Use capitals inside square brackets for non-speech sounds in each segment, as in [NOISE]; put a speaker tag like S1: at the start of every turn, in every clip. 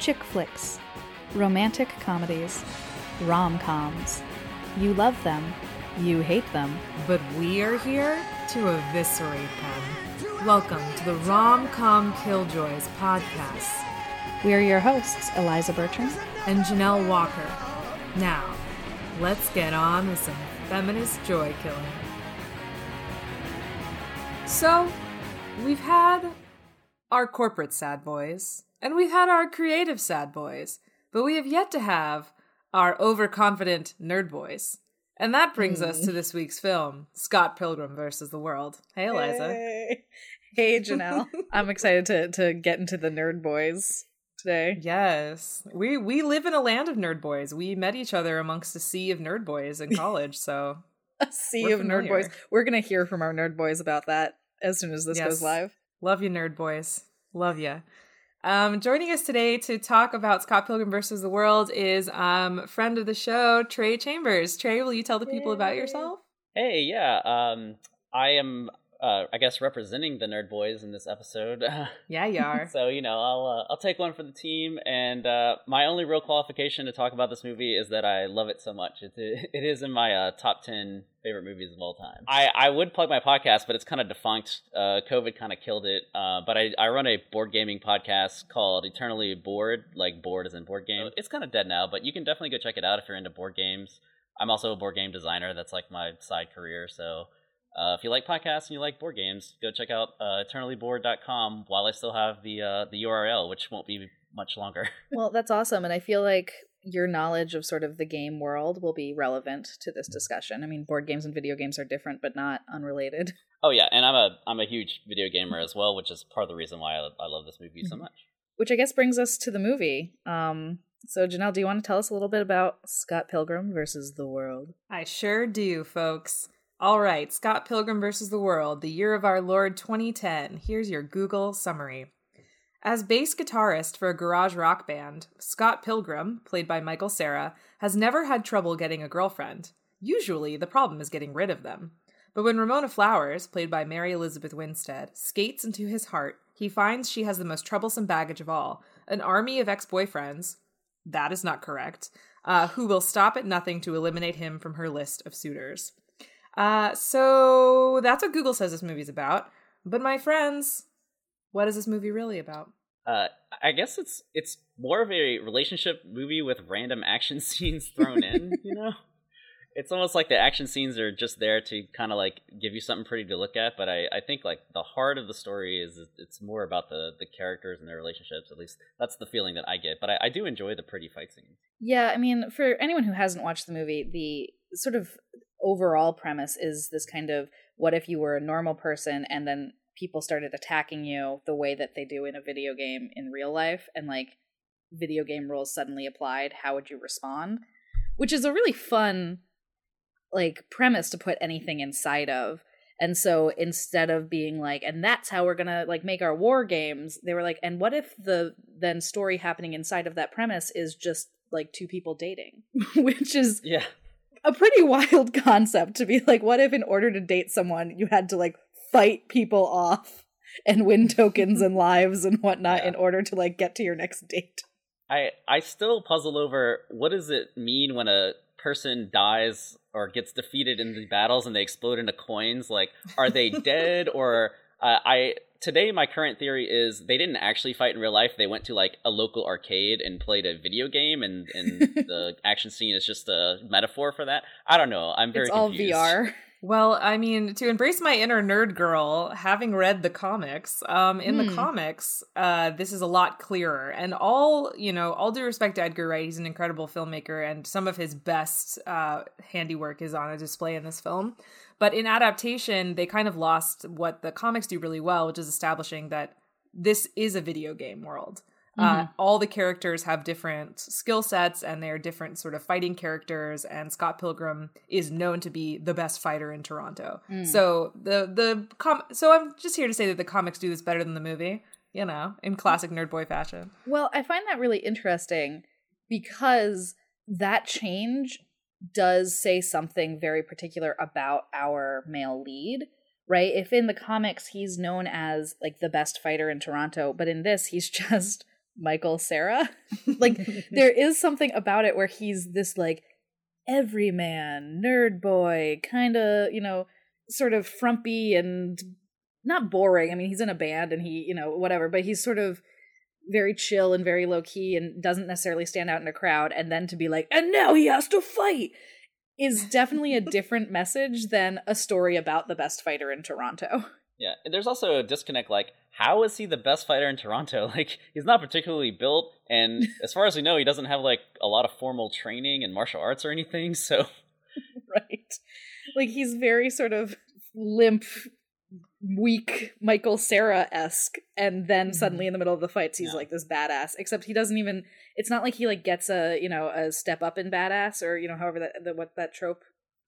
S1: chick flicks, romantic comedies, rom coms. You love them, you hate them.
S2: But we are here to eviscerate them. Welcome to the Rom Com Killjoys podcast.
S1: We are your hosts, Eliza Bertrand
S2: and Janelle Walker. Now, let's get on with some feminist joy killing. So, we've had our corporate sad boys, and we've had our creative sad boys, but we have yet to have our overconfident nerd boys. And that brings mm. us to this week's film, Scott Pilgrim versus the World. Hey, Eliza.
S1: Hey, [LAUGHS] hey Janelle. I'm excited to to get into the nerd boys today.
S2: Yes. We we live in a land of nerd boys. We met each other amongst a sea of nerd boys in [LAUGHS] college, so
S1: a sea of familiar. nerd boys. We're going to hear from our nerd boys about that as soon as this yes. goes live.
S2: Love you nerd boys. Love you. Um, joining us today to talk about Scott Pilgrim versus the World is um, friend of the show, Trey Chambers. Trey, will you tell the people about yourself?
S3: Hey, yeah. Um, I am uh, I guess representing the nerd boys in this episode. [LAUGHS]
S2: yeah, you are.
S3: so you know, I'll uh, I'll take one for the team. And uh, my only real qualification to talk about this movie is that I love it so much. It it is in my uh, top ten favorite movies of all time. I I would plug my podcast, but it's kind of defunct. Uh, COVID kind of killed it. Uh, but I I run a board gaming podcast called Eternally Bored, like board is in board game. It's kind of dead now, but you can definitely go check it out if you're into board games. I'm also a board game designer. That's like my side career. So uh, if you like podcasts and you like board games, go check out uh, eternallybored.com while I still have the uh, the URL, which won't be much longer. [LAUGHS]
S1: well, that's awesome, and I feel like your knowledge of sort of the game world will be relevant to this discussion. I mean, board games and video games are different, but not unrelated. [LAUGHS]
S3: Oh yeah, and I'm a I'm a huge video gamer as well, which is part of the reason why I, I love this movie so mm-hmm. much.
S1: Which I guess brings us to the movie. Um, so Janelle, do you want to tell us a little bit about Scott Pilgrim versus the World?
S2: I sure do, folks. All right, Scott Pilgrim versus the World, the year of our Lord 2010. Here's your Google summary. As bass guitarist for a garage rock band, Scott Pilgrim, played by Michael Cera, has never had trouble getting a girlfriend. Usually, the problem is getting rid of them. But when Ramona Flowers, played by Mary Elizabeth Winstead, skates into his heart, he finds she has the most troublesome baggage of all an army of ex boyfriends. That is not correct. Uh, who will stop at nothing to eliminate him from her list of suitors. Uh, so that's what Google says this movie's about. But my friends, what is this movie really about?
S3: Uh, I guess it's it's more of a relationship movie with random action [LAUGHS] scenes thrown in. you know, it's almost like the action scenes are just there to kind of like give you something pretty to look at. But I, I think like the heart of the story is it's more about the the characters and their relationships. At least that's the feeling that I get. But I, I do enjoy the pretty fight scenes.
S1: Yeah, I mean, for anyone who hasn't watched the movie, the sort of overall premise is this kind of what if you were a normal person and then people started attacking you the way that they do in a video game in real life and like video game rules suddenly applied how would you respond? Which is a really fun like premise to put anything inside of. And so instead of being like and that's how we're gonna like make our war games they were like and what if the then story happening inside of that premise is just like two people dating? [LAUGHS] Which is
S3: yeah
S1: a pretty [LAUGHS] wild concept to be like, what if in order to date someone, you had to like fight people off and win tokens and lives and whatnot yeah. in order to like get to your next date?
S3: I I still puzzle over what does it mean when a person dies or gets defeated in the battles and they explode into coins? Like, are they [LAUGHS] dead or uh, I today my current theory is they didn't actually fight in real life. They went to like a local arcade and played a video game, and and [LAUGHS] the action scene is just a metaphor for that. I don't know. I'm very
S1: it's
S3: confused.
S1: all VR.
S2: Well, I mean, to embrace my inner nerd girl, having read the comics, um, in the hmm. comics, uh, this is a lot clearer. And all, you know, all due respect to Edgar Wright, he's an incredible filmmaker, and some of his best uh, handiwork is on a display in this film. But in adaptation, they kind of lost what the comics do really well, which is establishing that this is a video game world. Uh, mm-hmm. Uh, all the characters have different skill sets and they're different sort of fighting characters. And Scott Pilgrim is known to be the best fighter in Toronto. Mm. So the the com- so I'm just here to say that the comics do this better than the movie. You know, in classic nerd boy fashion.
S1: Well, I find that really interesting because that change does say something very particular about our male lead, right? If in the comics he's known as like the best fighter in Toronto, but in this he's [LAUGHS] just Michael Cera. [LAUGHS] like there is something about it where he's this like everyman, nerd boy, kind of, you know, sort of frumpy and not boring. I mean, he's in a band and he, you know, whatever, but he's sort of very chill and very low key and doesn't necessarily stand out in a crowd and then to be like, "And now he has to fight." is definitely a different message than a story about the best fighter in Toronto. [LAUGHS]
S3: Yeah, and there's also a disconnect. Like, how is he the best fighter in Toronto? [LAUGHS] Like, he's not particularly built, and [LAUGHS] as far as we know, he doesn't have like a lot of formal training in martial arts or anything. So, [LAUGHS]
S1: right, like he's very sort of limp, weak Michael Cera esque, and then mm-hmm. suddenly in the middle of the fights, he's yeah. like this badass. Except he doesn't even. It's not like he like gets a you know a step up in badass or you know however that the, what that trope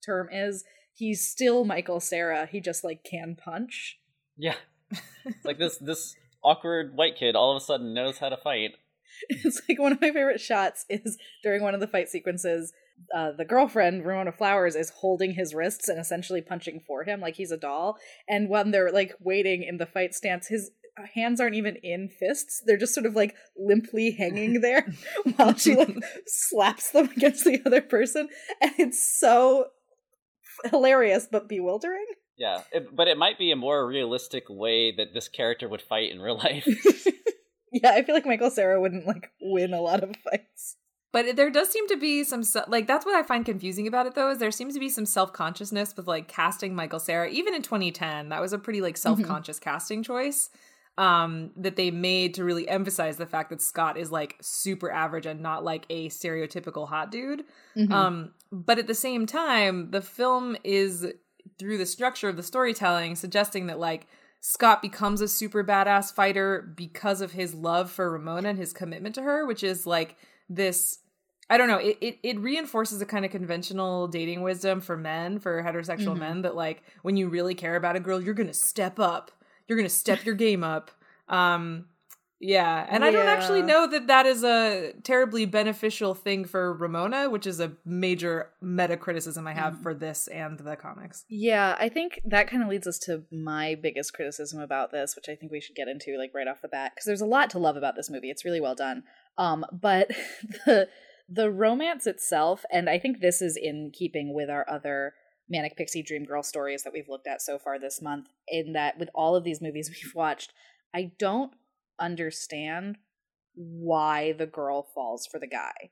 S1: term is. He's still Michael Cera. He just like can punch.
S3: Yeah, [LAUGHS] like this this awkward white kid all of a sudden knows how to fight.
S1: It's like one of my favorite shots is during one of the fight sequences uh, the girlfriend Ramona Flowers is holding his wrists and essentially punching for him like he's a doll. And when they're like waiting in the fight stance, his hands aren't even in fists; they're just sort of like limply hanging there [LAUGHS] [LAUGHS] while she like slaps them against the other person, and it's so hilarious but bewildering.
S3: Yeah, it, but it might be a more realistic way that this character would fight in real life. [LAUGHS]
S1: yeah, I feel like Michael Cera wouldn't like win a lot of fights.
S2: But there does seem to be some like that's what I find confusing about it though is there seems to be some self consciousness with like casting Michael Cera even in 2010 that was a pretty like self conscious mm-hmm. casting choice um that they made to really emphasize the fact that Scott is like super average and not like a stereotypical hot dude. Mm-hmm. Um but at the same time the film is through the structure of the storytelling suggesting that like Scott becomes a super badass fighter because of his love for Ramona and his commitment to her, which is like this I don't know. It, it, it reinforces a kind of conventional dating wisdom for men, for heterosexual mm-hmm. men, that like when you really care about a girl, you're gonna step up. You're gonna step your game up. Um, yeah, and yeah. I don't actually know that that is a terribly beneficial thing for Ramona, which is a major meta criticism I have mm. for this and the comics.
S1: Yeah, I think that kind of leads us to my biggest criticism about this, which I think we should get into like right off the bat because there's a lot to love about this movie. It's really well done. Um, but [LAUGHS] the the romance itself, and I think this is in keeping with our other manic pixie dream girl stories that we've looked at so far this month. In that, with all of these movies [LAUGHS] we've watched, I don't understand why the girl falls for the guy.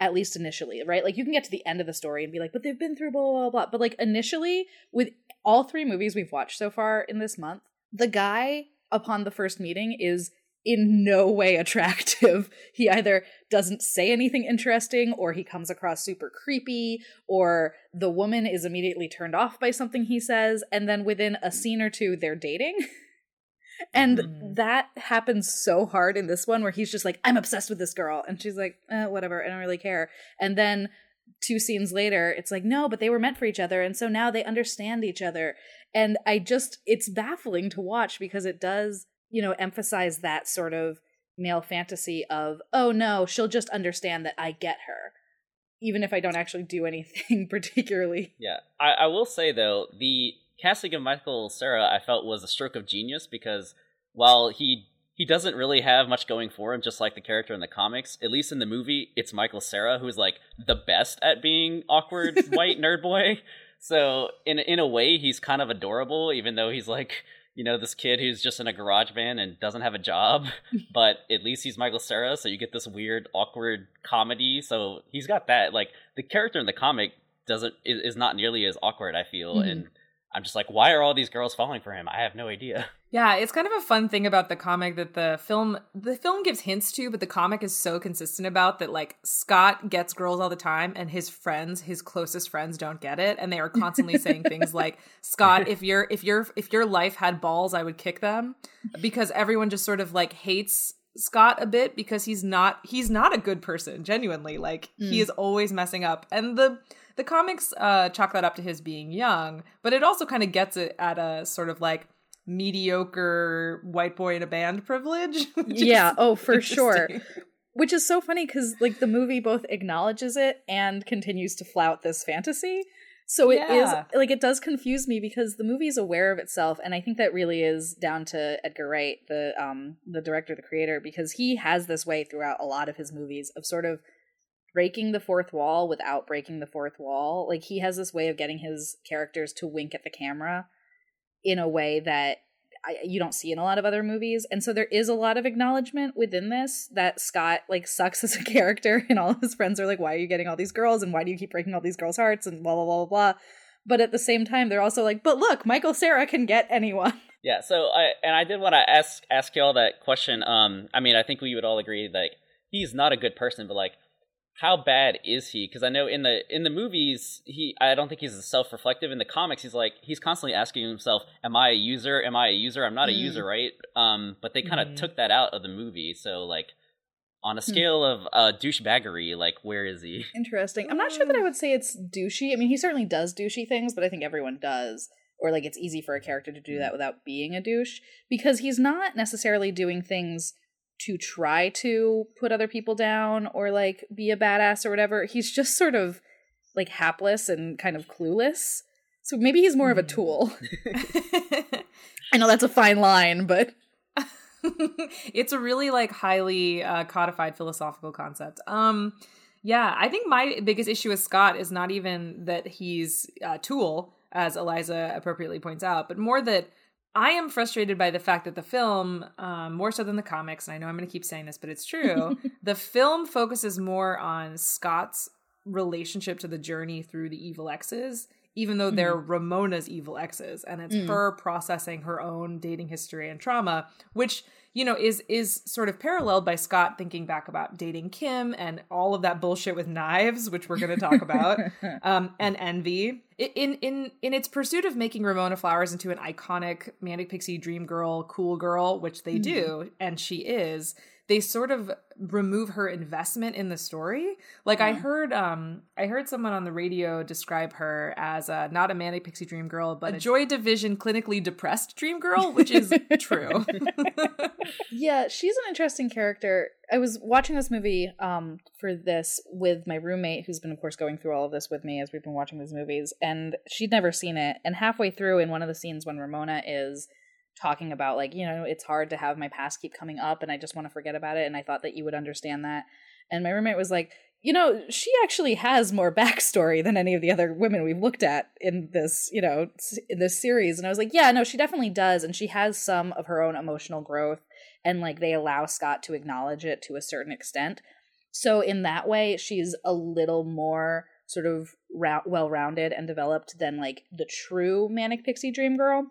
S1: At least initially, right? Like you can get to the end of the story and be like, but they've been through blah blah blah. But like initially, with all three movies we've watched so far in this month, the guy upon the first meeting is in no way [LAUGHS] attractive. He either doesn't say anything interesting or he comes across super creepy or the woman is immediately turned off by something he says and then within a scene or two they're dating. [LAUGHS] and mm. that happens so hard in this one where he's just like I'm obsessed with this girl and she's like eh, whatever, I don't really care. And then two scenes later it's like no, but they were meant for each other and so now they understand each other. And I just it's baffling to watch because it does you know, emphasize that sort of male fantasy of, oh no, she'll just understand that I get her, even if I don't actually do anything [LAUGHS] particularly.
S3: Yeah. I, I will say, though, the casting of Michael Cera I felt was a stroke of genius because while he he doesn't really have much going for him, just like the character in the comics. At least in the movie, it's Michael Cera who's like the best at being awkward [LAUGHS] white nerd boy. So in in a way, he's kind of adorable, even though he's like you know, this kid who's just in a garage band and doesn't have a job, [LAUGHS] but at least he's Michael Cera, so you get this weird, awkward comedy. So he's got that. Like the character in the comic doesn't is, is not nearly as awkward. I feel, mm-hmm. and I'm just like, why are all these girls falling for him? I have no idea. [LAUGHS]
S2: Yeah, it's kind of a fun thing about the comic that the film the film gives hints to, but the comic is so consistent about that like Scott gets girls all the time and his friends, his closest friends don't get it and they are constantly saying things [LAUGHS] like, "Scott, if your if your if your life had balls, I would kick them." Because everyone just sort of like hates Scott a bit because he's not he's not a good person, genuinely. Like mm. he is always messing up. And the the comics uh chalk that up to his being young, but it also kind of gets it at a sort of like mediocre white boy in a band privilege. [LAUGHS]
S1: Yeah, oh, for sure. Which is so funny because like the movie both acknowledges it and continues to flout this fantasy. So it is
S2: Yeah.
S1: like it does confuse me because the movie is aware of itself, and I think that really is down to Edgar Wright, the um the director, the creator, because he has this way throughout a lot of his movies of sort of breaking the fourth wall without breaking the fourth wall. Like he has this way of getting his characters to wink at the camera in a way that I, you don't see in a lot of other movies, and so there is a lot of acknowledgement within this that Scott like sucks as a [LAUGHS] character, and all of his friends are like, "Why are you getting all these girls? And why do you keep breaking all these girls' hearts?" And blah blah blah blah blah. But at the same time, they're also like, "But look, Michael Cera can get anyone." [LAUGHS]
S3: Yeah, so I and I did want to ask ask y'all that question. Um, I mean, I think we would all agree that he's not a good person, but like, how bad is he? Because I know in the in the movies, he I don't think he's as self reflective. In the comics, he's like he's constantly asking himself, "Am I a user? Am I a user? I'm not a
S1: Mm.
S3: user, right?" Um, but they kind of
S2: Mhm.
S3: took that out of the movie. So like, on a
S1: Hmm.
S3: scale of uh, douchebaggery, like where is he? [LAUGHS]
S1: Interesting. I'm not sure that I [LAUGHS] [LAUGHS] would say it's douchey. I mean, he certainly does douchey things, but I think everyone does. Or like it's easy for a character to do that without being a douche because he's not necessarily doing things to try to put other people down or like be a badass or whatever. He's just sort of like hapless and kind of clueless. So maybe he's more of a
S2: Mhm.
S1: tool. [LAUGHS] I know that's a fine line, but [LAUGHS]
S2: it's a really like highly uh, codified philosophical concept. Um, yeah, I think my biggest issue with Scott is not even that he's a tool, as Eliza appropriately points out, but more that I am frustrated by the fact that the film, um, more so than the comics, and I know I'm going to keep saying this, but it's true. [LAUGHS] the film focuses more on Scott's relationship to the journey through the evil exes, even though they're Ramona's evil exes, and it's
S1: Mm.
S2: her processing her own dating history and trauma, which you know is is sort of paralleled by Scott thinking back about dating Kim and all of that bullshit with knives, which we're going to talk about, [LAUGHS] um, and envy. In in in its pursuit of making Ramona Flowers into an iconic manic pixie dream girl, cool girl, which they do, and she is. They sort of remove her investment in the story. Like I heard, um, I heard someone on the radio describe her as uh, not a manic pixie dream girl, but a Joy Division clinically depressed dream girl, which is [LAUGHS] true. [LAUGHS]
S1: yeah, she's an interesting character. I was watching this movie um for this with my roommate who's been of course going through all of this with me as we've been watching these movies and she'd never seen it and halfway through in one of the scenes when Ramona is talking about like, you know, it's hard to have my past keep coming up and I just want to forget about it and I thought that you would understand that. And my roommate was like, you know, she actually has more [LAUGHS] backstory than any of the other women we've looked at in this, you know, in this series. And I was like, yeah, no, she definitely does. And she has some of her own emotional growth and like they allow Scott to acknowledge it to a certain extent. So in that way, she's a little more sort of rou- well-rounded and developed than like the true manic pixie dream girl.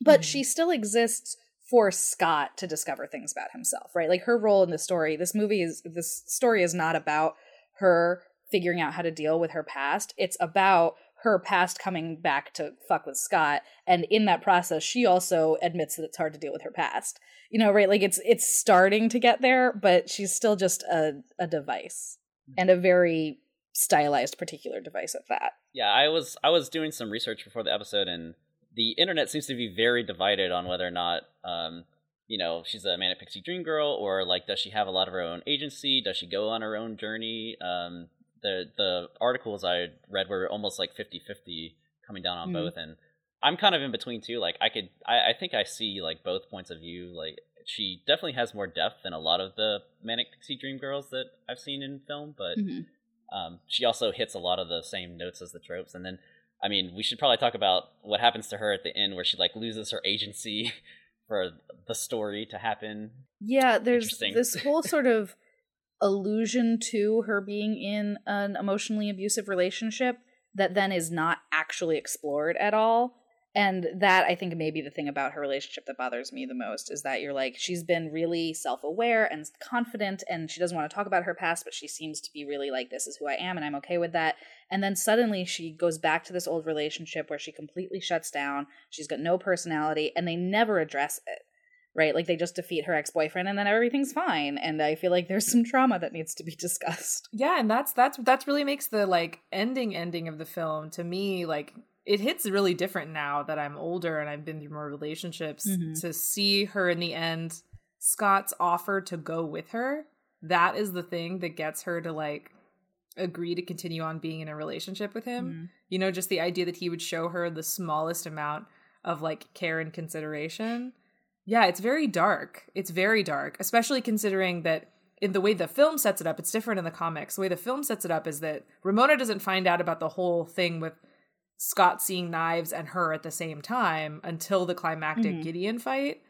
S1: But
S2: Mhm.
S1: she still exists for Scott to discover things about himself, right? Like her role in the story, this movie is this story is not about her figuring out how to deal with her past. It's about her past coming back to fuck with Scott and in that process she also admits that it's hard to deal with her past you know right like it's it's starting to get there but she's still just a, a device and a very stylized particular device at that
S3: Yeah, I was I was doing some research before the episode, and the internet seems to be very divided on whether or not, um, you know, she's a manic pixie dream girl, or like, does she have a lot of her own agency? Does she go on her own journey? Um, the the articles I read were almost like 50-50 coming down on
S1: Mm.
S3: both, and I'm kind of in between too. Like, I could, I, I think I see like both points of view. Like, she definitely has more depth than a lot of the manic pixie dream girls that I've seen in film, but um, she also hits a lot of the same notes as the tropes. And then, I mean, we should probably talk about what happens to her at the end, where she like loses her agency [LAUGHS] for the story to happen.
S1: yeah there's this [LAUGHS] whole sort of allusion to her being in an emotionally abusive relationship that then is not actually explored at all and that i think may be the thing about her relationship that bothers me the most is that you're like she's been really self-aware and confident and she doesn't want to talk about her past but she seems to be really like this is who i am and i'm okay with that. And then suddenly she goes back to this old relationship where she completely shuts down she's got no personality and they never address it right? Like they just defeat her ex-boyfriend and then everything's fine and i feel like there's some trauma that needs to be [LAUGHS] discussed.
S2: Yeah, and that's that's that's really makes the like ending ending of the film to me like it hits really different now that I'm older and I've been through more relationships
S1: Mhm.
S2: to see her in the end Scott's offer to go with her that is the thing that gets her to like agree to continue on being in a relationship with him.
S1: Mhm.
S2: You know, just the idea that he would show her the smallest amount of like care and consideration. Yeah, it's very dark. It's very dark, especially considering that in the way the film sets it up, it's different in the comics. The way the film sets it up is that Ramona doesn't find out about the whole thing with Scott seeing knives and her at the same time until the climactic
S1: Mhm.
S2: Gideon fight.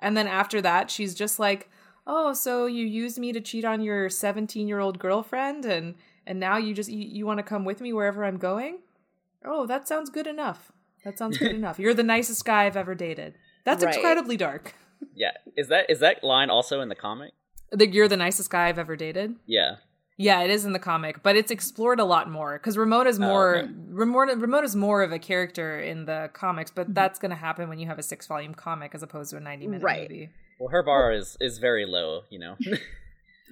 S2: And then after that, she's just like, "Oh, so you used me to cheat on your 17-year-old girlfriend and and now you just you, you want to come with me wherever I'm going? Oh, that sounds good enough. That sounds good [LAUGHS] enough. You're the nicest guy I've ever dated." That's
S1: Right.
S2: incredibly dark.
S3: Yeah, is that is that line also in the comic?
S2: Like you're the nicest guy I've ever dated.
S3: Yeah.
S2: Yeah, it is in the comic, but it's explored a lot more because Ramona's
S3: Oh,
S2: more
S3: okay.
S2: Ramona Ramona's more of a character in the comics,
S1: Mm-hmm.
S2: but that's going to happen when you have a six volume comic as opposed to a ninety minute
S1: Right.
S2: movie.
S3: Well, her bar is is very low. You know. [LAUGHS] [LAUGHS]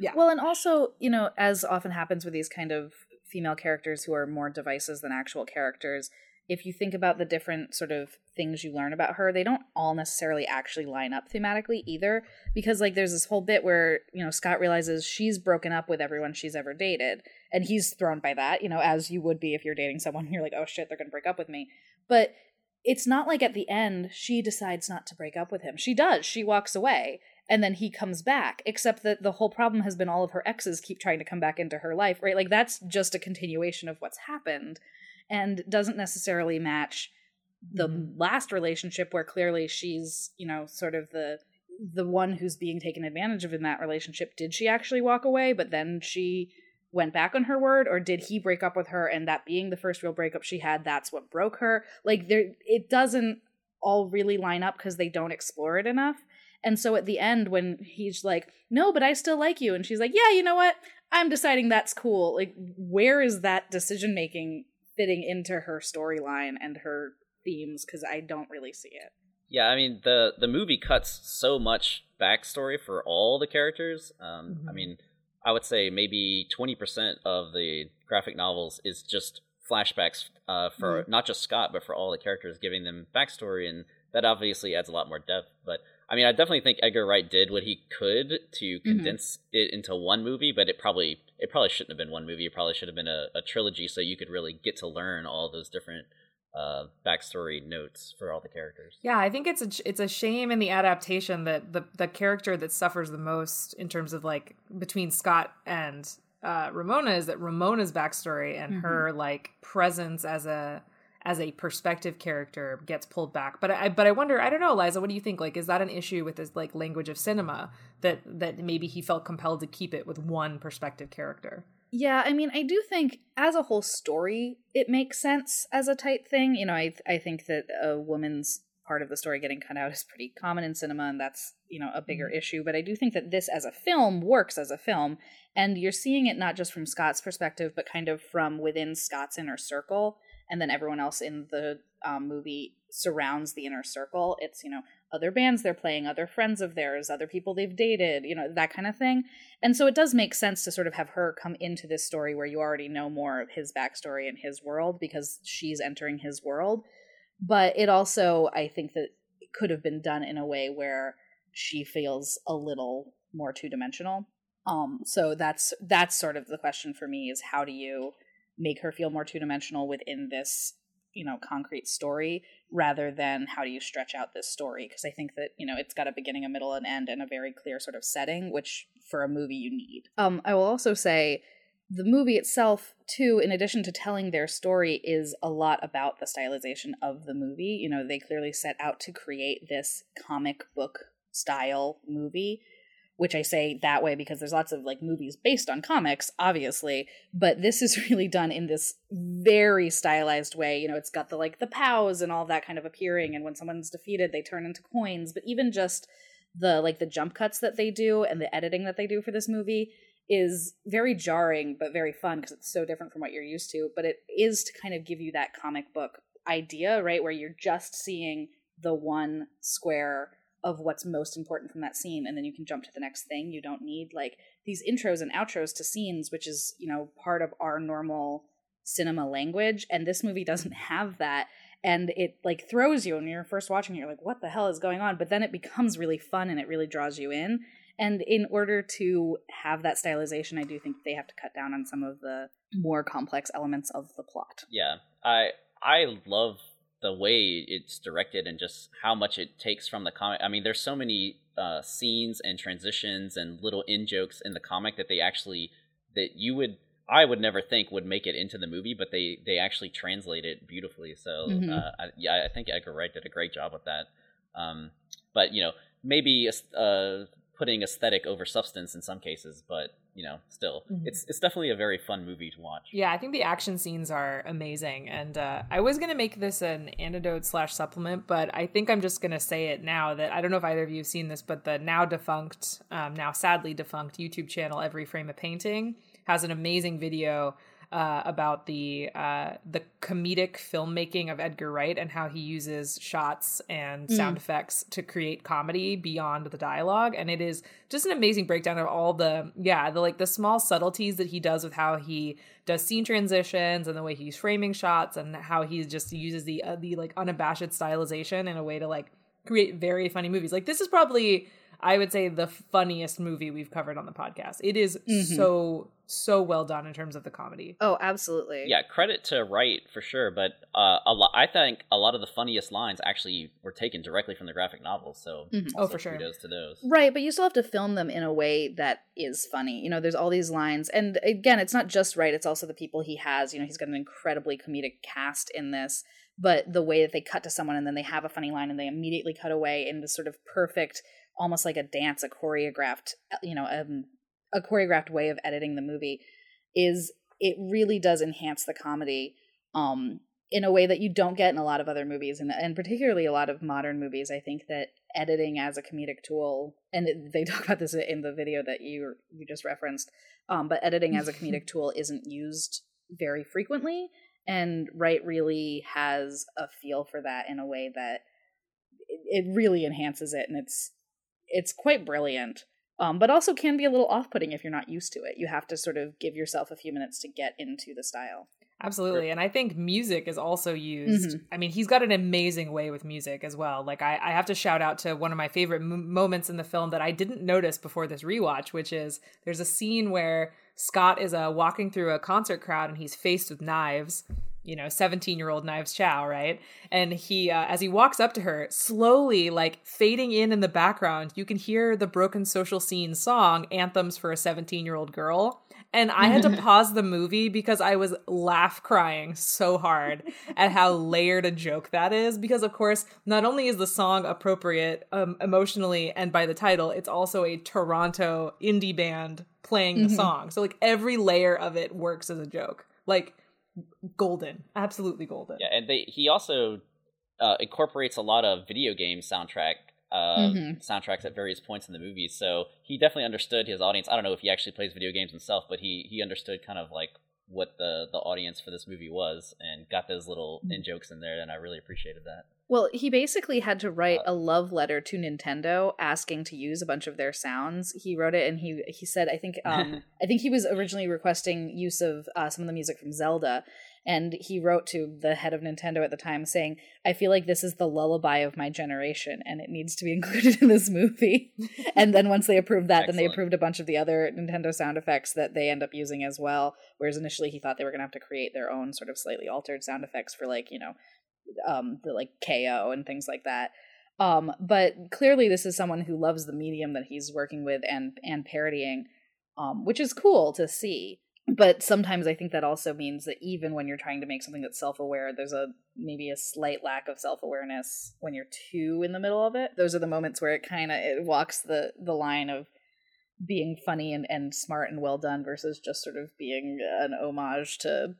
S3: Yeah.
S1: Well, and also, you know, as often happens with these kind of female characters who are more devices than actual characters, if you think about the different sort of things you learn about her, they don't all necessarily actually line up thematically either. Because, like, there's this whole bit where, you know, Scott realizes she's broken up with everyone she's ever dated. And he's thrown by that, you know, as you would be if you're dating someone and you're like, oh shit, they're going to break up with me. But it's not like at the end she decides not to break up with him. She does. She walks away and then he comes back except that the whole problem has been all of her exes keep trying to come back into her life right like that's just a continuation of what's happened and doesn't necessarily match the
S2: Mhm.
S1: last relationship where clearly she's you know sort of the the one who's being taken advantage of in that relationship did she actually walk away but then she went back on her word or did he break up with her and that being the first real breakup she had that's what broke her like there it doesn't all really line up because they don't explore it enough and so at the end, when he's like, no, but I still like you. And she's like, yeah, you know what? I'm deciding that's cool. Like, where is that decision making fitting into her storyline and her themes? Because I don't really see it.
S3: Yeah, I mean the the movie cuts so much backstory for all the characters. Um, I
S2: Mhm.
S3: mean, I would say maybe twenty percent of the graphic novels is just flashbacks uh, for not just Scott, but for all the characters, giving them backstory, and that obviously adds a lot more depth. But I mean, I definitely think Edgar Wright did what he could to condense it into one movie, but it probably it probably shouldn't have been one movie. It probably should have been a, a trilogy, so you could really get to learn all those different uh, backstory notes for all the characters.
S2: Yeah, I think it's a it's a shame in the adaptation that the the character that suffers the most in terms of like between Scott and uh, Ramona is that Ramona's backstory and
S1: Mhm.
S2: her like presence as a as a perspective character gets pulled back. But I but I wonder I don't know, Eliza, what do you think? Like, is that an issue with this like language of cinema that that maybe he felt compelled to keep it with one perspective character?
S1: Yeah, I mean, I do think as a whole story, it makes sense as a tight thing. You know, I I think that a woman's part of the story getting cut out is pretty common in cinema, and that's you know a bigger mm-hmm. issue. But I do think that this as a film works as a film, and you're seeing it not just from Scott's perspective, but kind of from within Scott's inner circle, and then everyone else in the um, movie surrounds the inner circle. It's you know other bands they're playing, other friends of theirs, other people they've dated, you know that kind of thing. And so it does make sense to sort of have her come into this story where you already know more of his backstory and his world because she's entering his world. But it also, I think that it could have been done in a way where she feels a little more two dimensional. Um, so that's that's sort of the question for me is how do you make her feel more two dimensional within this you know concrete story rather than how do you stretch out this story? Because i think that you know it's got a beginning a middle and end and a very clear sort of setting which for a movie you need. Um i will also say the movie itself too in addition to telling their story is a lot about the stylization of the movie. You know they clearly set out to create this comic book style movie which I say that way because there's lots of like movies based on comics, obviously, but this is [LAUGHS] really done in this very stylized way. You know, it's got the like the pows and all that kind of appearing, and when someone's defeated, they turn into coins. But even just the like the jump cuts that they do and the editing that they do for this movie is very jarring but very fun because it's so different from what you're used to. But it is to kind of give you that comic book idea, right, where you're just seeing the one square of what's most important from that scene and then you can jump to the next thing. You don't need like these intros and outros to scenes which is you know part of our normal cinema language and this movie doesn't [LAUGHS] have that. And it like throws you when you're first watching it, you're like what the hell is going on? But then it becomes really fun and it really draws you in. And in order to have that stylization, I do think they have to cut down on some of the more complex elements of the plot.
S3: Yeah, I I love the way it's directed and just how much it takes from the comic. I mean, there's so many uh, scenes and transitions and little in jokes in the comic that they actually that you would I would never think would make it into the movie, but they they actually translate it beautifully. So
S1: Mhm.
S3: uh, I, yeah, I think Edgar Wright did a great job with that. Um, but you know, maybe uh, putting aesthetic over substance in some cases, but you know, still,
S2: Mhm.
S3: it's it's definitely a very fun movie to watch.
S2: Yeah, I think the action scenes are amazing, and uh, I was gonna make this an antidote slash supplement, but I think I'm just gonna say it now that I don't know if either of you have seen this, but the now defunct, um, now sadly defunct YouTube channel Every Frame a Painting has an amazing video uh, about the uh, the comedic filmmaking of Edgar Wright and how he uses shots and sound effects to create comedy beyond the dialogue, and it is just an amazing breakdown of all the yeah the like the small subtleties that he does with how he does scene transitions and the way he's framing shots and how he just uses the uh, the like unabashed stylization in a way to like create very funny movies. Like this is probably I would say the funniest movie we've covered on the podcast. It is
S1: Mhm.
S2: so so well done in terms of the comedy.
S1: Oh, absolutely.
S3: Yeah, credit to Wright for sure, but uh, a lot. I think a lot of the funniest lines actually were taken directly from the graphic novels. So
S1: Mhm.
S2: Oh,
S3: also
S2: for sure.
S3: kudos to those.
S1: Right, but you still have to film them in a way that is funny. You know, there's all these lines. And again, it's not just Wright, it's also the people he has. You know, he's got an incredibly comedic cast in this. But the way that they cut to someone and then they have a funny line and they immediately cut away in this sort of perfect, almost like a dance, a choreographed, you know, um, a choreographed way of editing the movie is it really does enhance the comedy um in a way that you don't get in a lot of other movies and and particularly a lot of modern movies. I think that editing as a comedic tool and it, they [LAUGHS] talk about this in the video that you you just referenced um but editing as a comedic [LAUGHS] tool isn't used very frequently and Wright really has a feel for that in a way that it, it really enhances it and it's it's quite brilliant um, but also can be a little off-putting if you're not used to it you have to sort of give yourself a few minutes to get into the style
S2: Absolutely. And I think music is also used.
S1: Mhm.
S2: I mean, he's got an amazing way with music as well. Like, I, I have to shout out to one of my favorite m- moments in the film that I didn't notice before this rewatch, which is there's a scene where Scott is uh, walking through a concert crowd and he's faced with knives. You know, 17 year old Knives Chow, right? And he, uh, as he walks up to her, slowly, like fading in in the background, you can hear the Broken Social Scene song, Anthems for a 17 year old Girl. And I had to [LAUGHS] pause the movie because I was laugh crying so hard at how layered a joke that is. Because, of course, not only is the song appropriate um, emotionally and by the title, it's also a Toronto indie band playing the
S1: Mhm.
S2: song. So, like, every layer of it works as a joke. Like, golden. Absolutely golden.
S3: Yeah, and they he also uh, incorporates a lot of video game soundtrack uh,
S1: Mhm.
S3: soundtracks at various points in the movie. So he definitely understood his audience. I don't know if he actually plays video games himself, but he he understood kind of like what the the audience for this movie was and got those little in jokes in there, and I really appreciated that.
S1: Well, he basically had to write
S3: Uh,
S1: a love letter to Nintendo asking to use a bunch of their sounds. He wrote it and he he said I think um [LAUGHS] I think he was originally requesting use of uh, some of the music from Zelda and he wrote to the head of Nintendo at the time saying, "I feel like this is the lullaby of my generation and it needs to be [LAUGHS] included in this movie." [LAUGHS] and then once they approved that, then they approved a bunch of the other Nintendo sound effects that they end up using as well, whereas initially he thought they were going to have to create their own sort of slightly altered sound effects for like, you know, um the like KO and things like that. Um but clearly this is someone who loves the medium that he's working with and and parodying um which is cool to see. But sometimes I think that also means that even when you're trying to make something that's self-aware, there's a maybe a slight lack of self-awareness when you're too in the middle of it. Those are the moments where it kind of it walks the the line of being funny and, and smart and well done versus just sort of being an homage to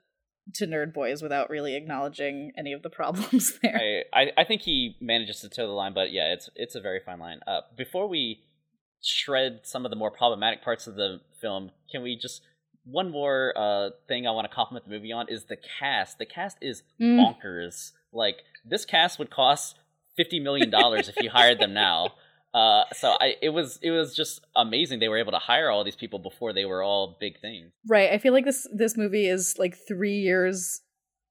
S1: to nerd boys without really acknowledging any of the [LAUGHS] problems there.
S3: I, I I think he manages to toe the line, but yeah, it's it's a very fine line. Uh, before we shred some of the more problematic parts of the film, can we just one more uh, thing I want to compliment the movie on is the cast. The cast is
S1: Mm.
S3: bonkers. Like this cast would cost fifty million dollars if you hired them now. [LAUGHS] Uh, so I it was it was just amazing they were able to hire all these people before they were all big things.
S1: Right. I feel like this this movie is like three years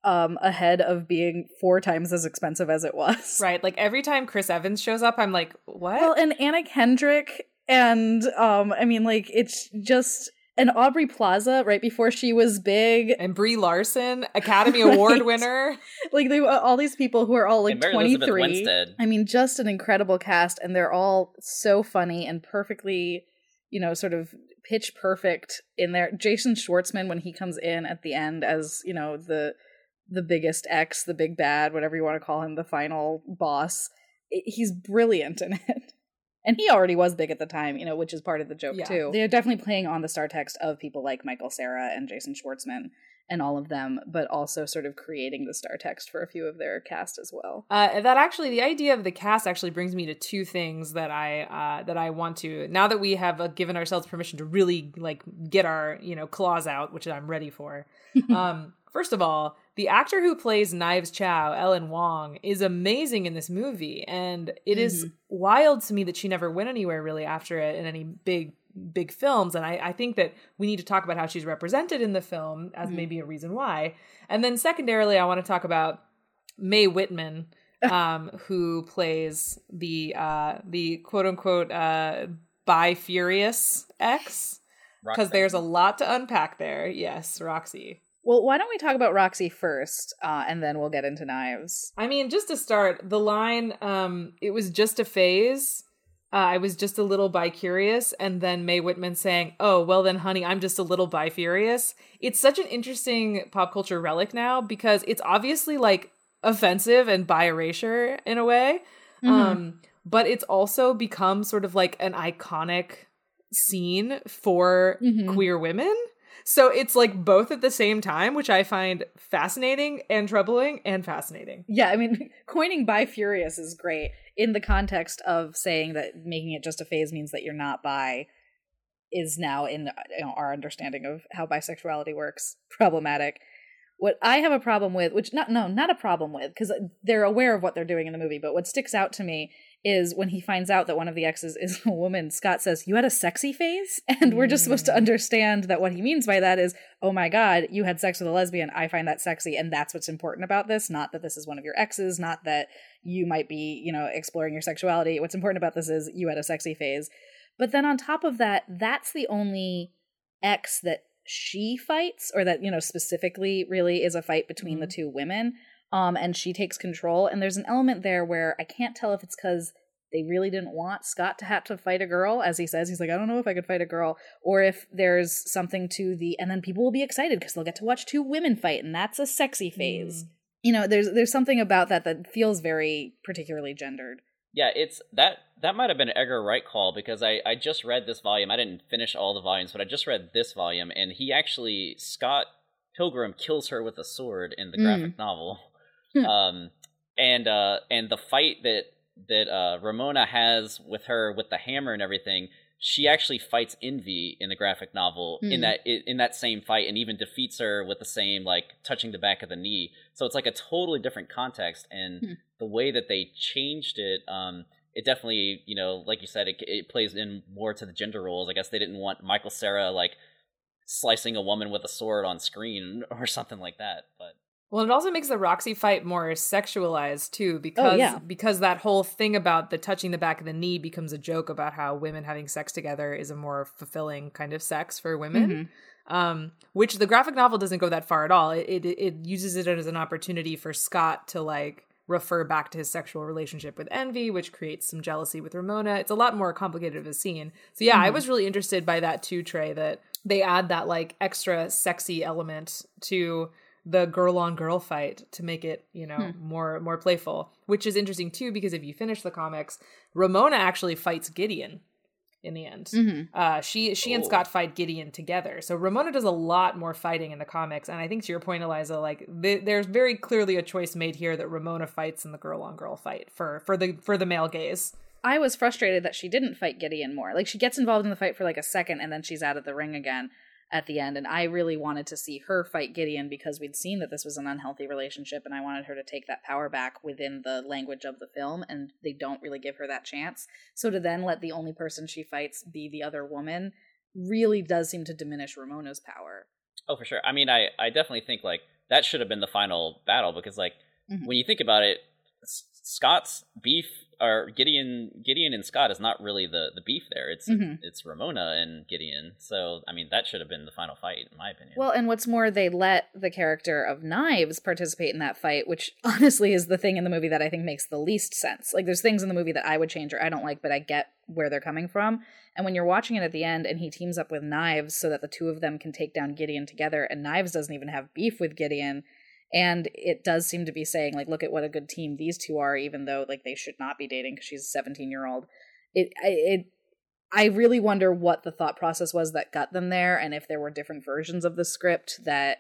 S1: um ahead of being four times as expensive as it was. [LAUGHS]
S2: Right. Like every time Chris Evans shows up, I'm like, what?
S1: Well, and Anna Kendrick and um I mean like it's just and Aubrey Plaza right before she was big
S2: and Brie Larson, [LAUGHS] Academy Award winner.
S1: Like they uh, all these people who are all like 23. I mean just an incredible cast and they're all so funny and perfectly, you know, sort of pitch perfect in there. Jason Schwartzman when he comes in at the end as, you know, the the biggest ex, the big bad, whatever you want to call him, the final boss. He's brilliant in it and he already was big at the time, you know, which is part of the joke yeah. too. They're definitely playing on the star text of people like Michael Cera and Jason Schwartzman and all of them, but also sort of creating the star text for a few of their cast as well.
S2: Uh, that actually, the idea of the cast actually brings me to two things that I uh, that I want to. Now that we have uh, given ourselves permission to really like get our you know claws out, which I'm ready for. [LAUGHS] um, first of all, the actor who plays Knives Chow, Ellen Wong, is amazing in this movie, and it mm-hmm. is wild to me that she never went anywhere really after it in any big big films and I, I think that we need to talk about how she's represented in the film as mm-hmm. maybe a reason why and then secondarily i want to talk about mae whitman [LAUGHS] um, who plays the uh, the quote unquote uh, bi furious ex because there's a lot to unpack there yes roxy
S1: well, why don't we talk about Roxy first, uh, and then we'll get into knives.
S2: I mean, just to start, the line, um, it was just a phase. Uh, I was just a little bi curious, and then Mae Whitman saying, "Oh, well then, honey, I'm just a little bi furious." It's such an interesting pop culture relic now because it's obviously like offensive and bi erasure in a way, mm-hmm. um, but it's also become sort of like an iconic scene for mm-hmm. queer women. So it's like both at the same time, which I find fascinating and troubling and fascinating.
S1: Yeah, I mean, [LAUGHS] coining bi furious is great in the context of saying that making it just a phase means that you're not bi is now in you know, our understanding of how bisexuality works problematic. What I have a problem with, which not no, not a problem with, because they're aware of what they're doing in the movie, but what sticks out to me is when he finds out that one of the exes is a woman, Scott says, You had a sexy phase? [LAUGHS] And we're just supposed to mm. understand that what he means by that is, Oh my God, you had sex with a lesbian. I find that sexy. And that's what's important about this. Not that this is one of your exes, not that you might be, you know, exploring your sexuality. What's important about this is you had a sexy phase. But then on top of that, that's the only ex that she fights, or that, you know, specifically really is a fight between mm-hmm. the two women um, and she takes control. And there's an element there where I can't tell if it's because they really didn't want Scott to have to fight a girl, as he says. He's like, I don't know if I could fight a girl, or if there's something to the, and then people will be excited because they'll get to watch two women fight, and that's a sexy phase. Mm. You know, there's there's something about that that feels very particularly gendered.
S3: Yeah, it's that that might have been an Edgar Wright call because I I just read this volume. I didn't finish all the volumes, but I just read this volume, and he actually Scott Pilgrim kills her with a sword in the graphic mm. novel. Hmm. um, and uh, and the fight that that uh, Ramona has with her with the hammer and everything, she actually fights Envy in the graphic novel mm. in hmm. that in that same fight, and even defeats her with the same like touching the back of the knee. So it's like a totally different context, and mm. the way that they changed it. Um, it definitely, you know, like you said, it, it plays in more to the gender roles. I guess they didn't want Michael Cera like slicing a woman with a sword on screen or something like that. But
S2: well, it also makes the Roxy fight more sexualized too, oh, because oh, yeah. because that whole thing about the touching the back of the knee becomes a joke about how women having sex together is a more fulfilling kind of sex for women. Mm-hmm. Um, which the graphic novel doesn't go that far at all. It, it it uses it as an opportunity for Scott to like refer back to his sexual relationship with Envy, which creates some jealousy with Ramona. It's a lot more complicated of a scene. So yeah, mm-hmm. I was really interested by that too, Trey. That they add that like extra sexy element to the girl on girl fight to make it you know hmm. more more playful which is interesting too because if you finish the comics ramona actually fights gideon in the end. Mm-hmm. uh, she she and scott fight gideon together. So ramona does a lot more fighting in the comics. And i think to your point eliza like th- there's very clearly a choice made here that ramona fights in the girl on girl fight for for the for the male gaze.
S1: I was frustrated that she didn't fight gideon more. Like she gets involved in the fight for like a second and then she's out of the ring again at the end. And I really wanted to see her fight Gideon because we'd seen that this was an unhealthy relationship and I wanted her to take that power back within the language of the film. And they don't really give her that chance. So to then let the only person she fights be the other woman really does seem to diminish Ramona's power.
S3: Oh, for sure. I mean, I, I definitely think like that should have been the final battle because, like, mm-hmm. when you think about it, Scott's beef or Gideon Gideon and Scott is not really the the beef there. It's
S1: Mhm.
S3: it's Ramona and Gideon. So I mean that should have been the final fight in my opinion.
S1: Well, and what's more, they let the character of Knives participate in that fight, which [LAUGHS] honestly is the thing in the movie that I think makes the least sense. Like, there's things in the movie that I would change or I don't like, but I get where they're coming from. And when you're watching it at the end and he teams up with Knives so that the two of them can take down Gideon together, and Knives doesn't even have beef with Gideon. And it does seem to be saying, like, look at what a good team these two are, even though, like, they should not be dating because she's a 17 year old. It, it, I really wonder what the thought process was that got them there, and if there were different versions of the script that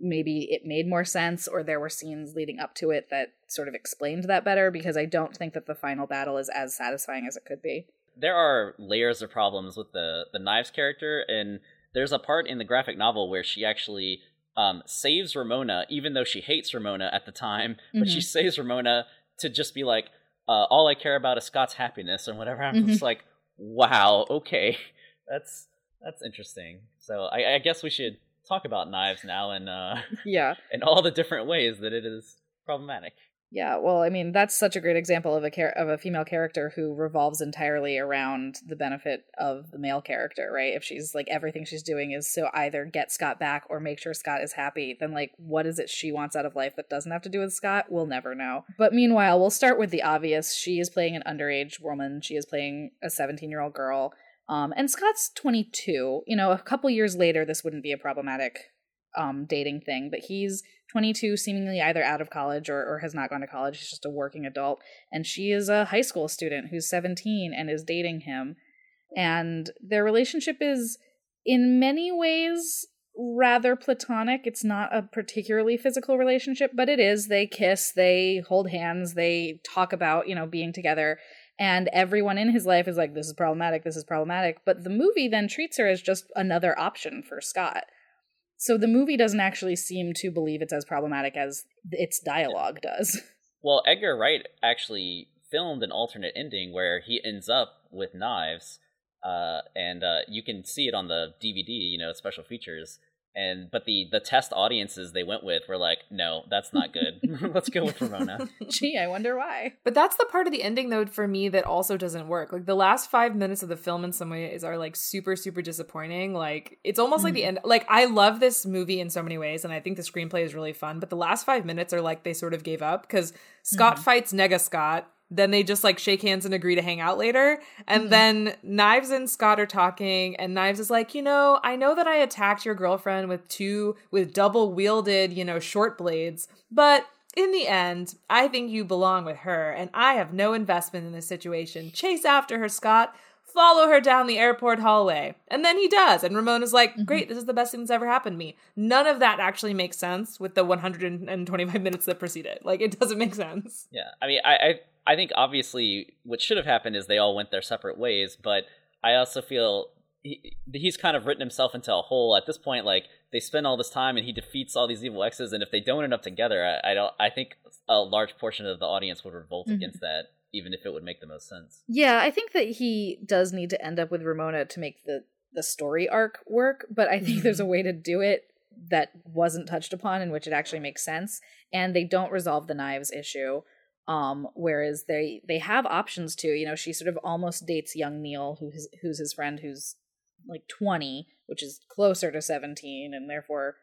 S1: maybe it made more sense, or there were scenes leading up to it that sort of explained that better, because I don't think that the final battle is as satisfying as it could be.
S3: there are layers of problems with the the knives character and there's a part in the graphic novel where she actually um, saves ramona even though she hates ramona at the time but she saves ramona to just be like uh, all i care about is scott's happiness and whatever. I'm just like wow okay [LAUGHS] that's that's interesting. So I, I guess we should talk about knives now and uh [LAUGHS]
S1: Yeah. [LAUGHS]
S3: and all the different ways that it is problematic
S1: Yeah, well, I mean, that's such a great example of a char- of a female character who revolves entirely around the benefit of the male character, right? If she's like everything she's doing is so either get Scott back or make sure Scott is happy, then like what is it she wants out of life that doesn't have to do with Scott? We'll never know. But meanwhile, we'll start with the obvious. She is playing an underage woman. She is playing a 17-year-old girl. Um and Scott's 22. You know, a couple years later this wouldn't be a problematic um dating thing, but he's 22, seemingly either out of college or, or has not gone to college. He's just a working adult. And she is a high school student who's 17 and is dating him. And their relationship is, in many ways, rather platonic. It's not a particularly physical relationship, but it is. They kiss, they hold hands, they talk about, you know, being together. And everyone in his life is like, this is problematic, this is problematic. But the movie then treats her as just another option for Scott. So the movie doesn't actually seem to believe it's as problematic as its dialogue does. [LAUGHS]
S3: Well, Edgar Wright actually filmed an alternate ending where he ends up with knives, uh, and uh, you can see it on the DVD, you know, special features. And but the the test audiences they went with were like, no, that's not good. [LAUGHS] Let's go with Ramona. [LAUGHS]
S1: Gee, I wonder why.
S2: But that's the part of the ending though for me that also doesn't work. Like the last five minutes of the film in some ways are like super, super disappointing. Like it's almost like the hmm. end like I love this movie in so many ways and I think the screenplay is really fun, but the last five minutes are like they sort of gave up because Scott hmm. fights Nega Scott. Then they just like shake hands and agree to hang out later. And mm-hmm. then Knives and Scott are talking, and Knives is like, you know, I know that I attacked your girlfriend with two, with double wielded, you know, short blades, but in the end, I think you belong with her, and I have no investment in this situation. Chase after her, Scott. Follow her down the airport hallway. And then he does. And Ramona's like, mm-hmm. great, this is the best thing that's ever happened to me. None of that actually makes sense with the 125 minutes that preceded. Like, it doesn't make sense.
S3: Yeah, I mean, I, I I think obviously what should have happened is they all went their separate ways, but I also feel he, he's kind of written himself into a hole at this point. Like they spend all this time and he defeats all these evil exes, and if they don't end up together, I, I don't. I think a large portion of the audience would revolt
S1: Mhm.
S3: against that, even if it would make the most sense.
S1: Yeah, I think that he does need to end up with Ramona to make the the story arc work, but I think there's a way to do it that wasn't touched upon in which it actually makes sense and they don't resolve the knives issue um whereas they they have options to you know she sort of almost dates young neil who's who's his friend who's like 20 which is closer to 17 and therefore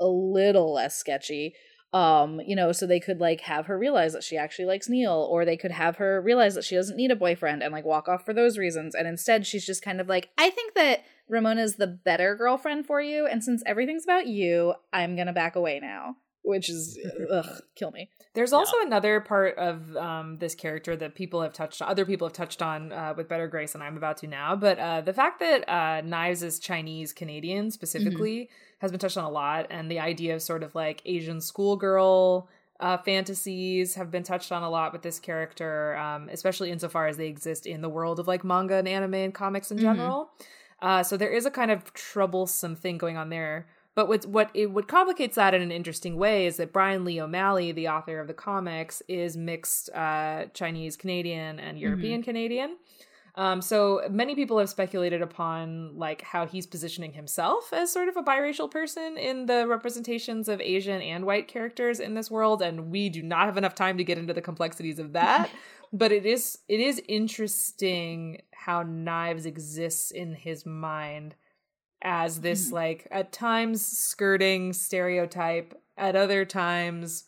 S1: a little less sketchy. Um you know so they could like have her realize that she actually likes neil or they could have her realize that she doesn't need a boyfriend and like walk off for those reasons. And instead she's just kind of like i think that ramona's the better girlfriend for you and since everything's about you i'm gonna back away now which is [LAUGHS] ugh kill me
S2: There's also another part of um, this character that people have touched on, other people have touched on uh, with better grace than I'm about to now. But uh, the fact that uh, Knives is Chinese Canadian specifically has been touched on a lot. And the idea of sort of like Asian schoolgirl uh, fantasies have been touched on a lot with this character, um, especially insofar as they exist in the world of like manga and anime and comics in
S1: Mhm.
S2: general. Uh, so there is a kind of troublesome thing going on there. But what's, what it what complicates that in an interesting way is that Brian Lee O'Malley, the author of the comics, is mixed uh, Chinese Canadian and European Canadian. Um, so many people have speculated upon like how he's positioning himself as sort of a biracial person in the representations of Asian and white characters in this world, and we do not have enough time to get into the complexities of that. [LAUGHS] but it is it is interesting how Knives exists in his mind as this mm-hmm. like at times skirting stereotype, at other times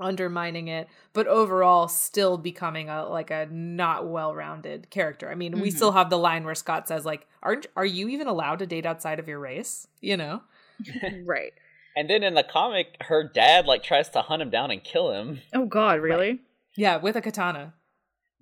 S2: undermining it but overall still becoming a like a not well-rounded character i mean mm-hmm. we still have the line where scott says like aren't are you even allowed to date outside of your race you know [LAUGHS]
S1: right
S3: and then in the comic her dad like tries to hunt him down and kill him
S1: oh god really right.
S2: yeah with a katana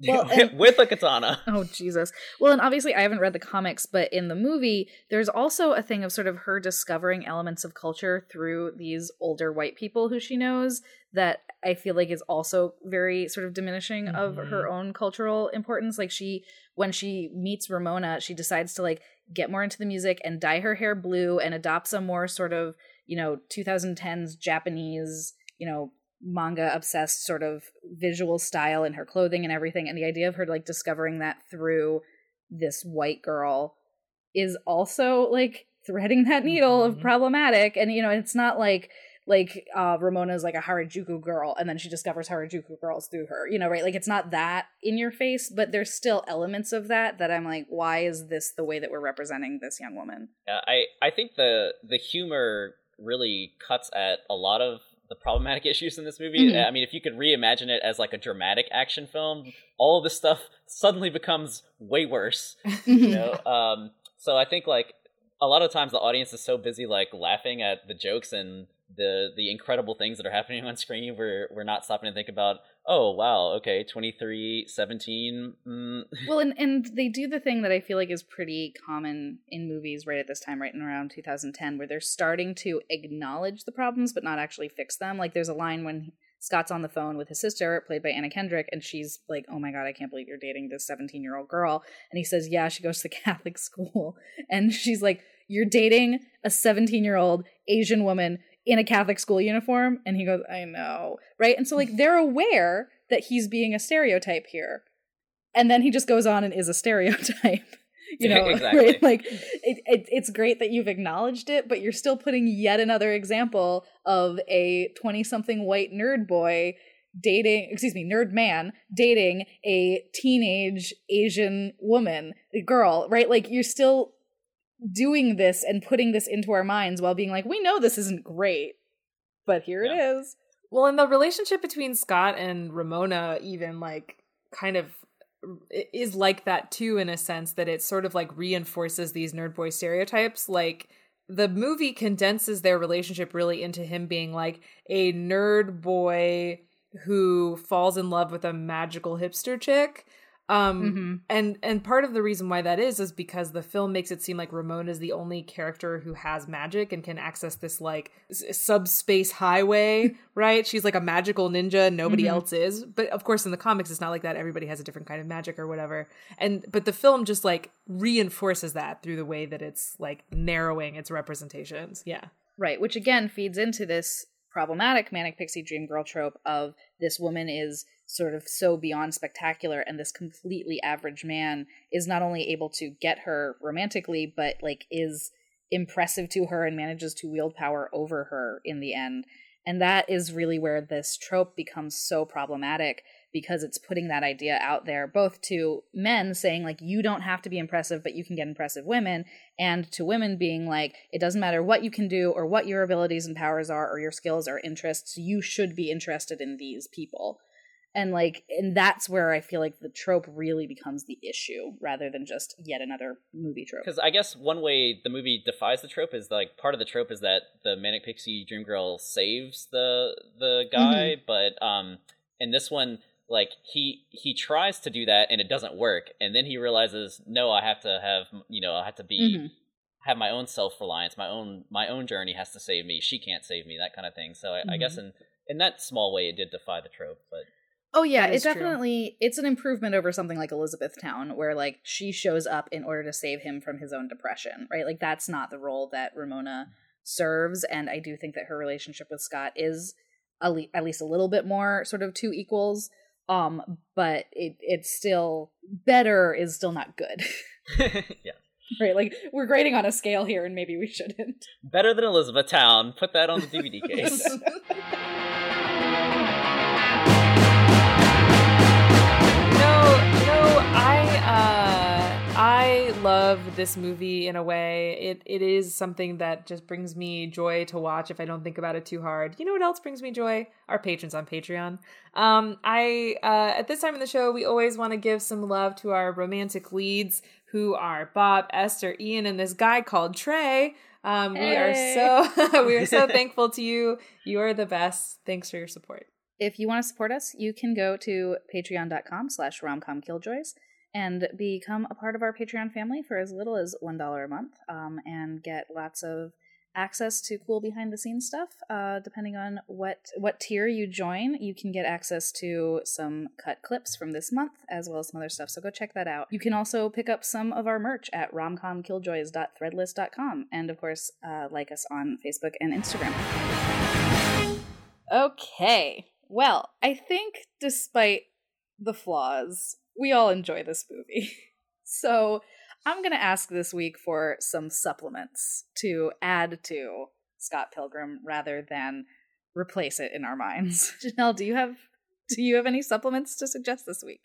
S3: well, [LAUGHS] and, with a katana.
S1: Oh Jesus! Well, and obviously I haven't read the comics, but in the movie, there's also a thing of sort of her discovering elements of culture through these older white people who she knows that I feel like is also very sort of diminishing mm-hmm. of her mm-hmm. own cultural importance. Like she, when she meets Ramona, she decides to like get more into the music and dye her hair blue and adopt some more sort of you know 2010s Japanese you know manga obsessed sort of visual style in her clothing and everything and the idea of her like discovering that through this white girl is also like threading that needle mm-hmm. of problematic. And you know it's not like like uh Ramona's like a Harajuku girl and then she discovers Harajuku girls through her you know right? Like it's not that in your face but there's still elements of that that I'm like why is this the way that we're representing this young woman?
S3: Yeah I I think the the humor really cuts at a lot of the problematic [LAUGHS] issues in this movie. Mm-hmm. I mean, if you could reimagine it as like a dramatic action film, all of this stuff suddenly becomes way worse. [LAUGHS] you mm-hmm. know, um, so I think like a lot of times the audience is so busy like laughing at the jokes and the the incredible things that are happening on screen we're we're not stopping to think about oh wow okay 23 17 mm. [LAUGHS]
S1: well and and they do the thing that i feel like is pretty common in movies right at this time right in around 2010 where they're starting to acknowledge the problems but not actually fix them like there's a line when Scott's on the phone with his sister, played by Anna Kendrick, and she's like, Oh my God, I can't believe you're dating this 17 year old girl. And he says, Yeah, she goes to the [LAUGHS] Catholic school. And she's like, You're dating a 17 year old Asian woman in a Catholic school uniform. And he goes, I know. Right. And so, like, they're aware that he's being a stereotype here. And then he just goes on and is a stereotype. [LAUGHS] you [LAUGHS] know, [LAUGHS] exactly. right? Like, it, it, it's great that you've acknowledged it, but you're still putting yet another example of a 20 something white nerd boy dating excuse me nerd man dating a teenage asian woman a girl right like you're still doing this and putting this into our minds while being like, we know this isn't great, but here yeah. it is.
S2: Well, and the relationship between Scott and Ramona, even like kind of is like that too, in a sense that it sort of like reinforces these nerd boy stereotypes. Like the movie condenses their relationship really into him being like a nerd boy who falls in love with a magical hipster chick um mm-hmm. and and part of the reason why that is is because the film makes it seem like Ramona is the only character who has magic and can access this like s- subspace highway, [LAUGHS] right? She's like a magical ninja, nobody mm-hmm. else is. But of course in the comics it's not like that. Everybody has a different kind of magic or whatever. And but the film just like reinforces that through the way that it's like narrowing its representations. Yeah.
S1: Right, which again feeds into this problematic manic pixie dream girl trope of this woman is sort of so beyond spectacular and this completely average man is not only able to get her romantically but like is impressive to her and manages to wield power over her in the end. And that is really where this trope becomes so problematic because it's putting that idea out there both to men saying like you don't have to be impressive but you can get impressive women and to women being like it doesn't matter what you can do or what your abilities and powers are or your skills or interests you should be interested in these people and like and that's where i feel like the trope really becomes the issue rather than just yet another movie trope
S3: because i guess one way the movie defies the trope is like part of the trope is that the manic pixie dream girl saves the the guy mm-hmm. but um in this one like he he tries to do that and it doesn't work and then he realizes no i have to have you know i have to be mm-hmm. have my own self-reliance my own my own journey has to save me she can't save me that kind of thing so I, mm-hmm. I guess mm-hmm. in in that small way it did defy the trope but
S1: Oh yeah, it definitely true. it's an improvement over something like Elizabethtown where like she shows up in order to save him from his own depression, right? Like that's not the role that Ramona serves and I do think that her relationship with Scott is at least a little bit more sort of two equals Um, but it it's still better is still not good. [LAUGHS] [LAUGHS]
S3: yeah.
S1: Right, like we're grading on a scale here, and maybe we shouldn't.
S3: Better than Elizabethtown. Put that on the DVD case. [LAUGHS]
S2: love this movie in a way. It it is something that just brings me joy to watch if I don't think about it too hard. You know what else brings me joy? Our patrons on Patreon. Um, I uh, at this time in the show, we always want to give some love to our romantic leads, who are Bob, Esther, Ian, and this guy called Trey. Um, hey. [LAUGHS] We are so we are so thankful to you. You are the best. Thanks for your support.
S1: If you want to support us, you can go to patreon.com slash romcomkilljoys and become a part of our Patreon family for as little as $1 a month um, and get lots of access to cool behind the scenes stuff. Uh, depending on what what tier you join you can get access to some cut clips from this month as well as some other stuff so go check that out. You can also pick up some of our merch at romcomkilljoys.threadless.com and of course uh, like us on facebook and instagram. Okay well i think despite the flaws we all enjoy this movie. [LAUGHS] So I'm going to ask this week for some supplements to add to Scott Pilgrim rather than replace it in our minds. [LAUGHS] Janelle, do you have do you have any supplements to suggest this week?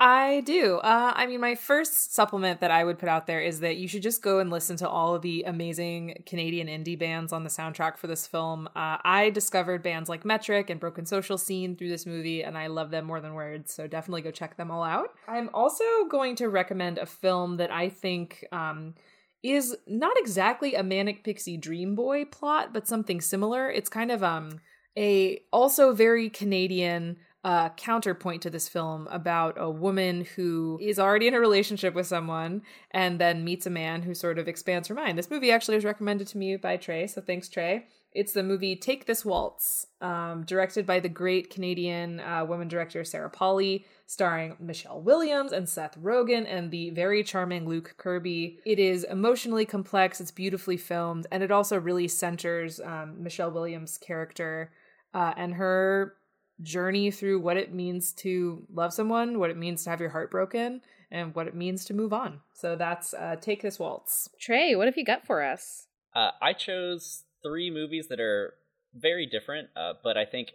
S2: I do. Uh, I mean, my first supplement that I would put out there is that you should just go and listen to all of the amazing Canadian indie bands on the soundtrack for this film. Uh, I discovered bands like Metric and Broken Social Scene through this movie, and I love them more than words. So definitely go check them all out. I'm also going to recommend a film that I think. Um, is not exactly a manic pixie dream boy plot but something similar it's kind of um a also very canadian uh, counterpoint to this film about a woman who is already in a relationship with someone and then meets a man who sort of expands her mind. This movie actually was recommended to me by Trey, so thanks, Trey. It's the movie Take This Waltz, um, directed by the great Canadian uh, woman director Sarah Polley, starring Michelle Williams and Seth Rogen and the very charming Luke Kirby. It is emotionally complex, it's beautifully filmed, and it also really centers um, Michelle Williams' character uh, and her journey through what it means to love someone, what it means to have your heart broken, and what it means to move on. So that's uh, Take This Waltz.
S1: Trey, what have you got for us?
S3: Uh, I chose three movies that are very different, uh, but I think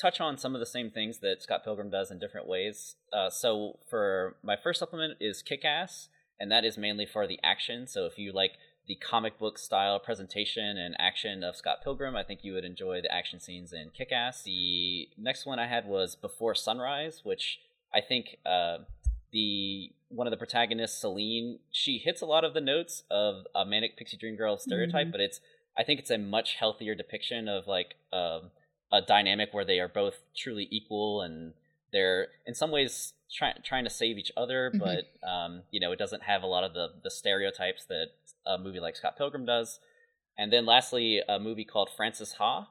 S3: touch on some of the same things that Scott Pilgrim does in different ways. Uh, so for my first supplement is Kick Ass, and that is mainly for the action. So if you like the comic book style presentation and action of Scott Pilgrim. I think you would enjoy the action scenes in Kick Ass. The next one I had was Before Sunrise, which I think uh, the one of the protagonists, Celine, she hits a lot of the notes of a manic pixie dream girl stereotype, mm-hmm. but it's I think it's a much healthier depiction of like um, a dynamic where they are both truly equal and they're in some ways trying trying to save each other, mm-hmm. but um, you know it doesn't have a lot of the the stereotypes that a movie like Scott Pilgrim does. And then lastly, a movie called Frances Ha,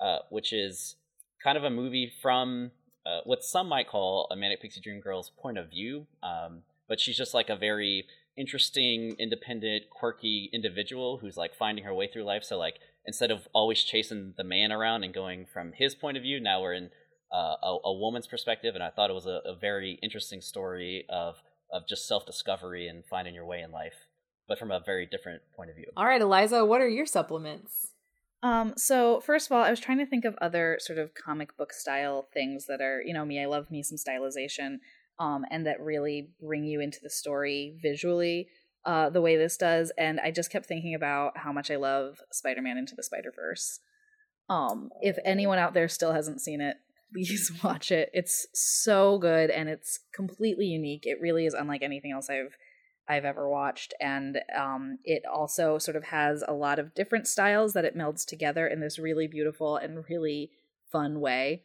S3: uh, which is kind of a movie from uh, what some might call a Manic Pixie Dream Girl's point of view. Um, but she's just like a very interesting, independent, quirky individual who's like finding her way through life. So like instead of always chasing the man around and going from his point of view, now we're in uh, a, a, woman's perspective. And I thought it was a, a very interesting story of of just self discovery and finding your way in life but from a very different point of view.
S2: All right, Eliza, what are your supplements?
S1: Um, so first of all, I was trying to think of other sort of comic book style things that are, you know, me. I love me some stylization, um, and that really bring you into the story visually, uh, the way this does. And I just kept thinking about how much I love Spider-Man into the Spider-Verse. Um, if anyone out there still hasn't seen it, please [LAUGHS] watch it. It's so good and it's completely unique. It really is unlike anything else I've I've ever watched. And um, it also sort of has a lot of different styles that it melds together in this really beautiful and really fun way.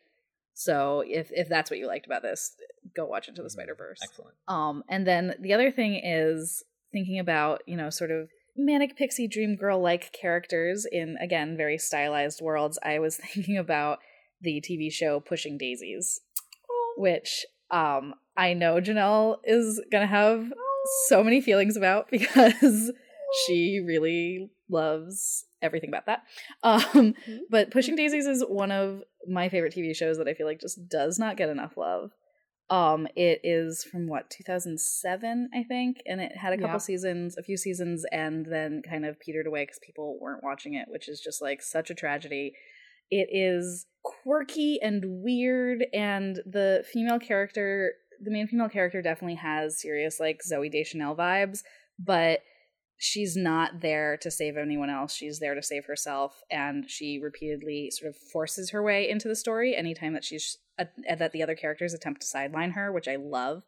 S1: So if if that's what you liked about this, go watch Into the mm-hmm. Spider Verse.
S3: Excellent.
S1: Um, and then the other thing is thinking about you know sort of manic pixie dream girl like characters in again very stylized worlds. I was [LAUGHS] thinking about the TV show Pushing Daisies, oh. which um I know Janelle is gonna have so many feelings about [LAUGHS] because she really loves everything about that. Um, mm-hmm. But Pushing Daisies is one of my favorite TV shows that I feel like just does not get enough love. Um, it is from what 2007, I think, and it had a couple
S2: Yeah.
S1: seasons, a few seasons, and then kind of petered away because people weren't watching it, which is just like such a tragedy. It is quirky and weird, and the female character, the main female character, definitely has serious like Zooey Deschanel vibes, but she's not there to save anyone else. She's there to save herself, and she repeatedly sort of forces her way into the story anytime that she's uh, that the other characters attempt to sideline her, which I love.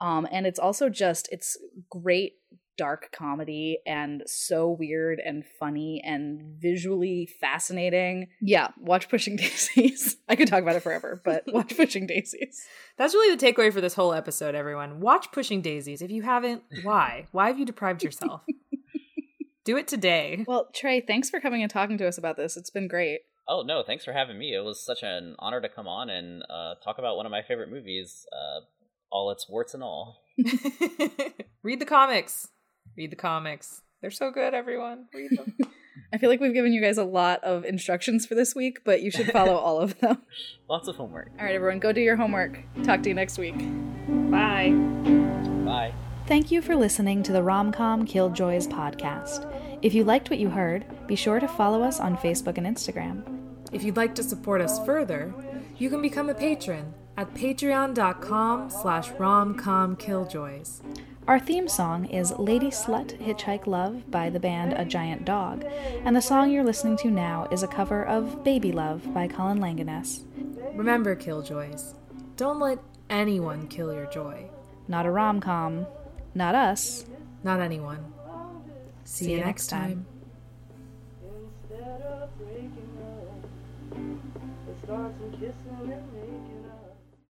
S1: Um, and it's also just it's great dark comedy and so weird and funny and visually fascinating. Yeah, watch Pushing [LAUGHS] Daisies. [LAUGHS] I could talk about it forever, but [LAUGHS] watch Pushing Daisies.
S2: That's really the takeaway for this whole episode, everyone. Watch Pushing Daisies. If you haven't, why? Why have you deprived yourself? Do it today.
S1: Well, Trey, thanks for coming and talking to us about this. It's been great.
S3: Oh no, thanks for having me. It was such an honor to come on and uh, talk about one of my favorite movies, uh, all its warts and all.
S2: Read the comics. Read the comics. They're so good, everyone. Read them. [LAUGHS]
S1: I feel like we've given you guys a lot of instructions for this week, but you should follow all of them. [LAUGHS]
S3: Lots of homework.
S1: All right, everyone, go do your homework. Talk to you next week.
S2: Bye.
S3: Bye.
S1: Thank you for listening to the Romcom Killjoys podcast. If you liked what you heard, be sure to follow us on Facebook and Instagram.
S2: If you'd like to support us further, you can become a patron at patreon.com slash romcomkilljoys.
S1: Our theme song is Lady Slut Hitchhike Love by the band A Giant Dog, and the song you're listening to now is a cover of Baby Love by Colin Langaness.
S2: Remember, Killjoys, don't let anyone kill your joy.
S1: Not a rom com, not us.
S2: Not anyone. See, you next time.
S4: Instead